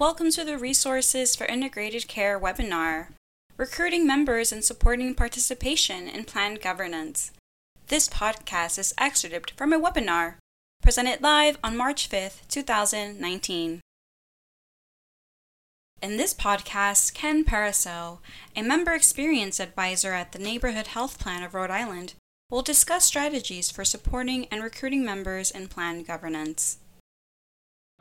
Welcome to the Resources for Integrated Care webinar, Recruiting Members and Supporting Participation in Planned Governance. This podcast is excerpted from a webinar presented live on March 5th, 2019. In this podcast, Ken Parasel, a member experience advisor at the Neighborhood Health Plan of Rhode Island, will discuss strategies for supporting and recruiting members in planned governance.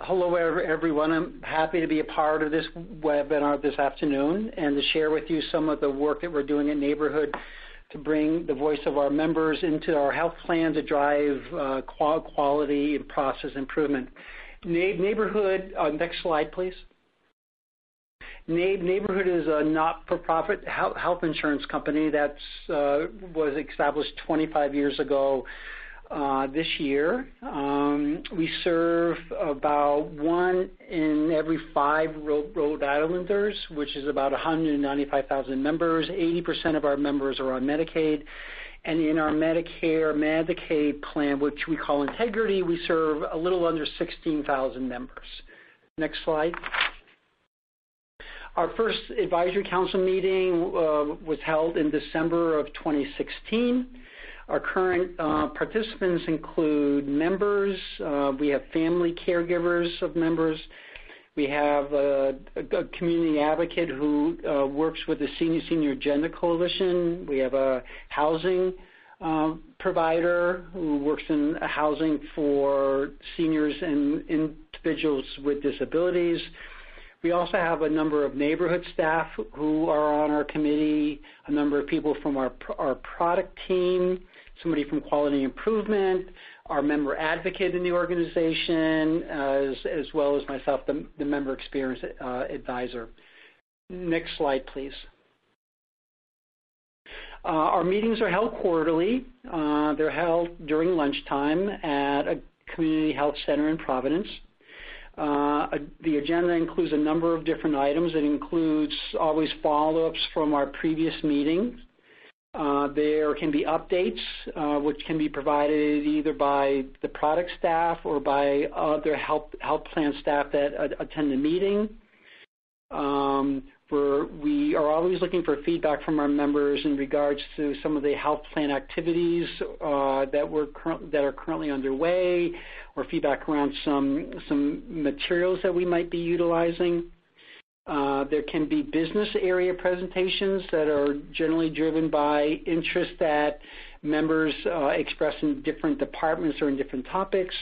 Hello, everyone. I'm happy to be a part of this webinar this afternoon and to share with you some of the work that we're doing at Neighborhood to bring the voice of our members into our health plan to drive uh, quality and process improvement. Neighborhood, uh, next slide, please. Neighborhood is a not-for-profit health insurance company that uh, was established 25 years ago this year. Um, we serve about one in every five Rhode Islanders, which is about 195,000 members. 80% of our members are on Medicaid. And in our Medicare, Medicaid plan, which we call Integrity, we serve a little under 16,000 members. Next slide. Our first advisory council meeting uh, was held in December of 2016. Our current uh, participants include members. Uh, we have family caregivers of members. We have a, community advocate who uh, works with the Senior Senior Agenda Coalition. We have a housing provider who works in housing for seniors and individuals with disabilities. Also have a number of neighborhood staff who are on our committee, a number of people from our, our product team, somebody from quality improvement, our member advocate in the organization, as, as well as myself, the, the member experience uh, advisor. Next slide, please. Uh, our meetings are held quarterly. Uh, they're held during lunchtime at a community health center in Providence. Uh, the agenda includes a number of different items. It includes always follow-ups from our previous meetings. Uh, there can be updates, uh, which can be provided either by the product staff or by other health, plan staff that attend the meeting. We are always looking for feedback from our members in regards to some of the health plan activities uh, that, are currently underway, or feedback around some, materials that we might be utilizing. Uh, there can be business area presentations that are generally driven by interest that members uh, express in different departments or in different topics.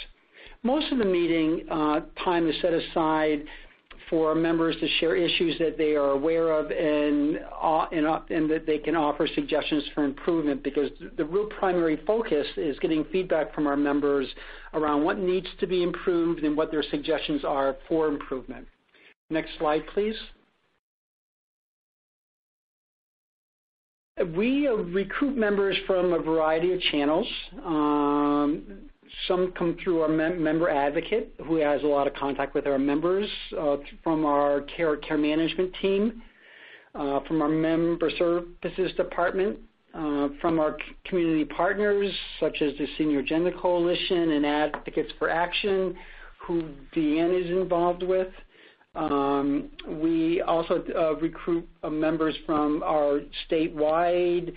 Most of the meeting time is set aside for members to share issues that they are aware of and, uh, and, uh, and, that they can offer suggestions for improvement because the real primary focus is getting feedback from our members around what needs to be improved and what their suggestions are for improvement. Next slide, please. We uh, recruit members from a variety of channels. Um, some come through our mem member advocate, who has a lot of contact with our members, uh, from our care, management team, uh, from our member services department, uh, from our community partners, such as the Senior Agenda Coalition and Advocates for Action, who Deanne is involved with, um, we also recruit members from our statewide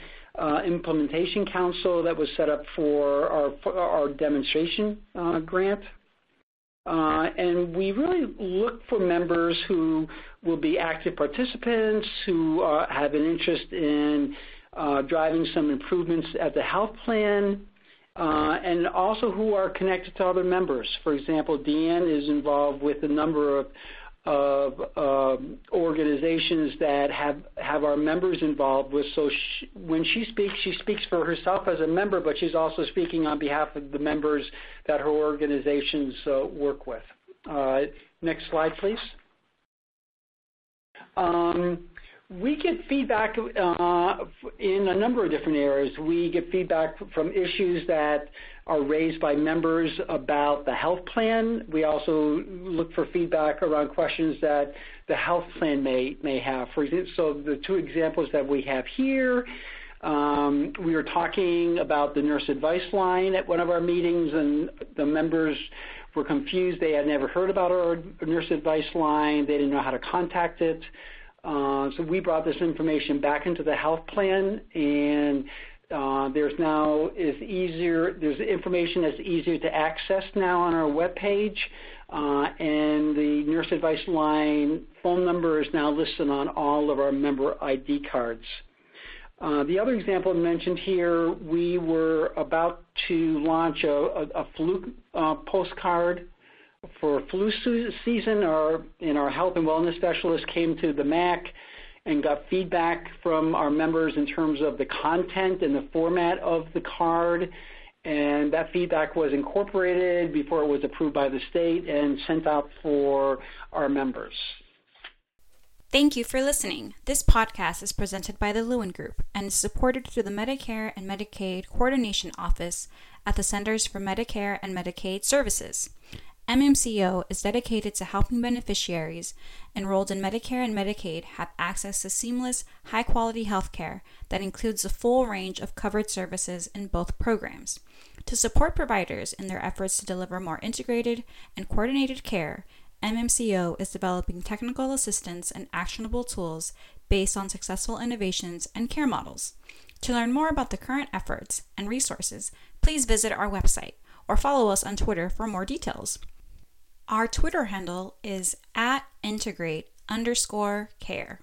implementation council that was set up for our, demonstration uh, grant. Uh, and we really look for members who will be active participants, who uh, have an interest in driving some improvements at the health plan, uh, and also who are connected to other members. For example, Deanne is involved with a number of of um, organizations that have have our members involved with. When she speaks, she speaks for herself as a member, but she's also speaking on behalf of the members that her organizations uh, work with. Uh, next slide, please. We get feedback uh, in a number of different areas. We get feedback from issues that are raised by members about the health plan. We also look for feedback around questions that the health plan may, may have. So the two examples that we have here, um, we were talking about the nurse advice line at one of our meetings, and the members were confused. They had never heard about our nurse advice line. They didn't know how to contact it. Uh, so we brought this information back into the health plan, and uh, there's now is easier. There's information that's easier to access now on our web page, uh, and the nurse advice line phone number is now listed on all of our member ID cards. The other example mentioned here, we were about to launch a, a, a flu uh, postcard for flu season. Our, and our health and wellness specialist came to the MAC and got feedback from our members in terms of the content and the format of the card. And that feedback was incorporated before it was approved by the state and sent out for our members. Thank you for listening. This podcast is presented by the Lewin Group and is supported through the Medicare and Medicaid Coordination Office at the Centers for Medicare and Medicaid Services. MMCO is dedicated to helping beneficiaries enrolled in Medicare and Medicaid have access to seamless, high quality health care that includes the full range of covered services in both programs. To support providers in their efforts to deliver more integrated and coordinated care, MMCO is developing technical assistance and actionable tools based on successful innovations and care models. To learn more about the current efforts and resources, please visit our website or follow us on Twitter for more details. Our Twitter handle is at integrate underscore care.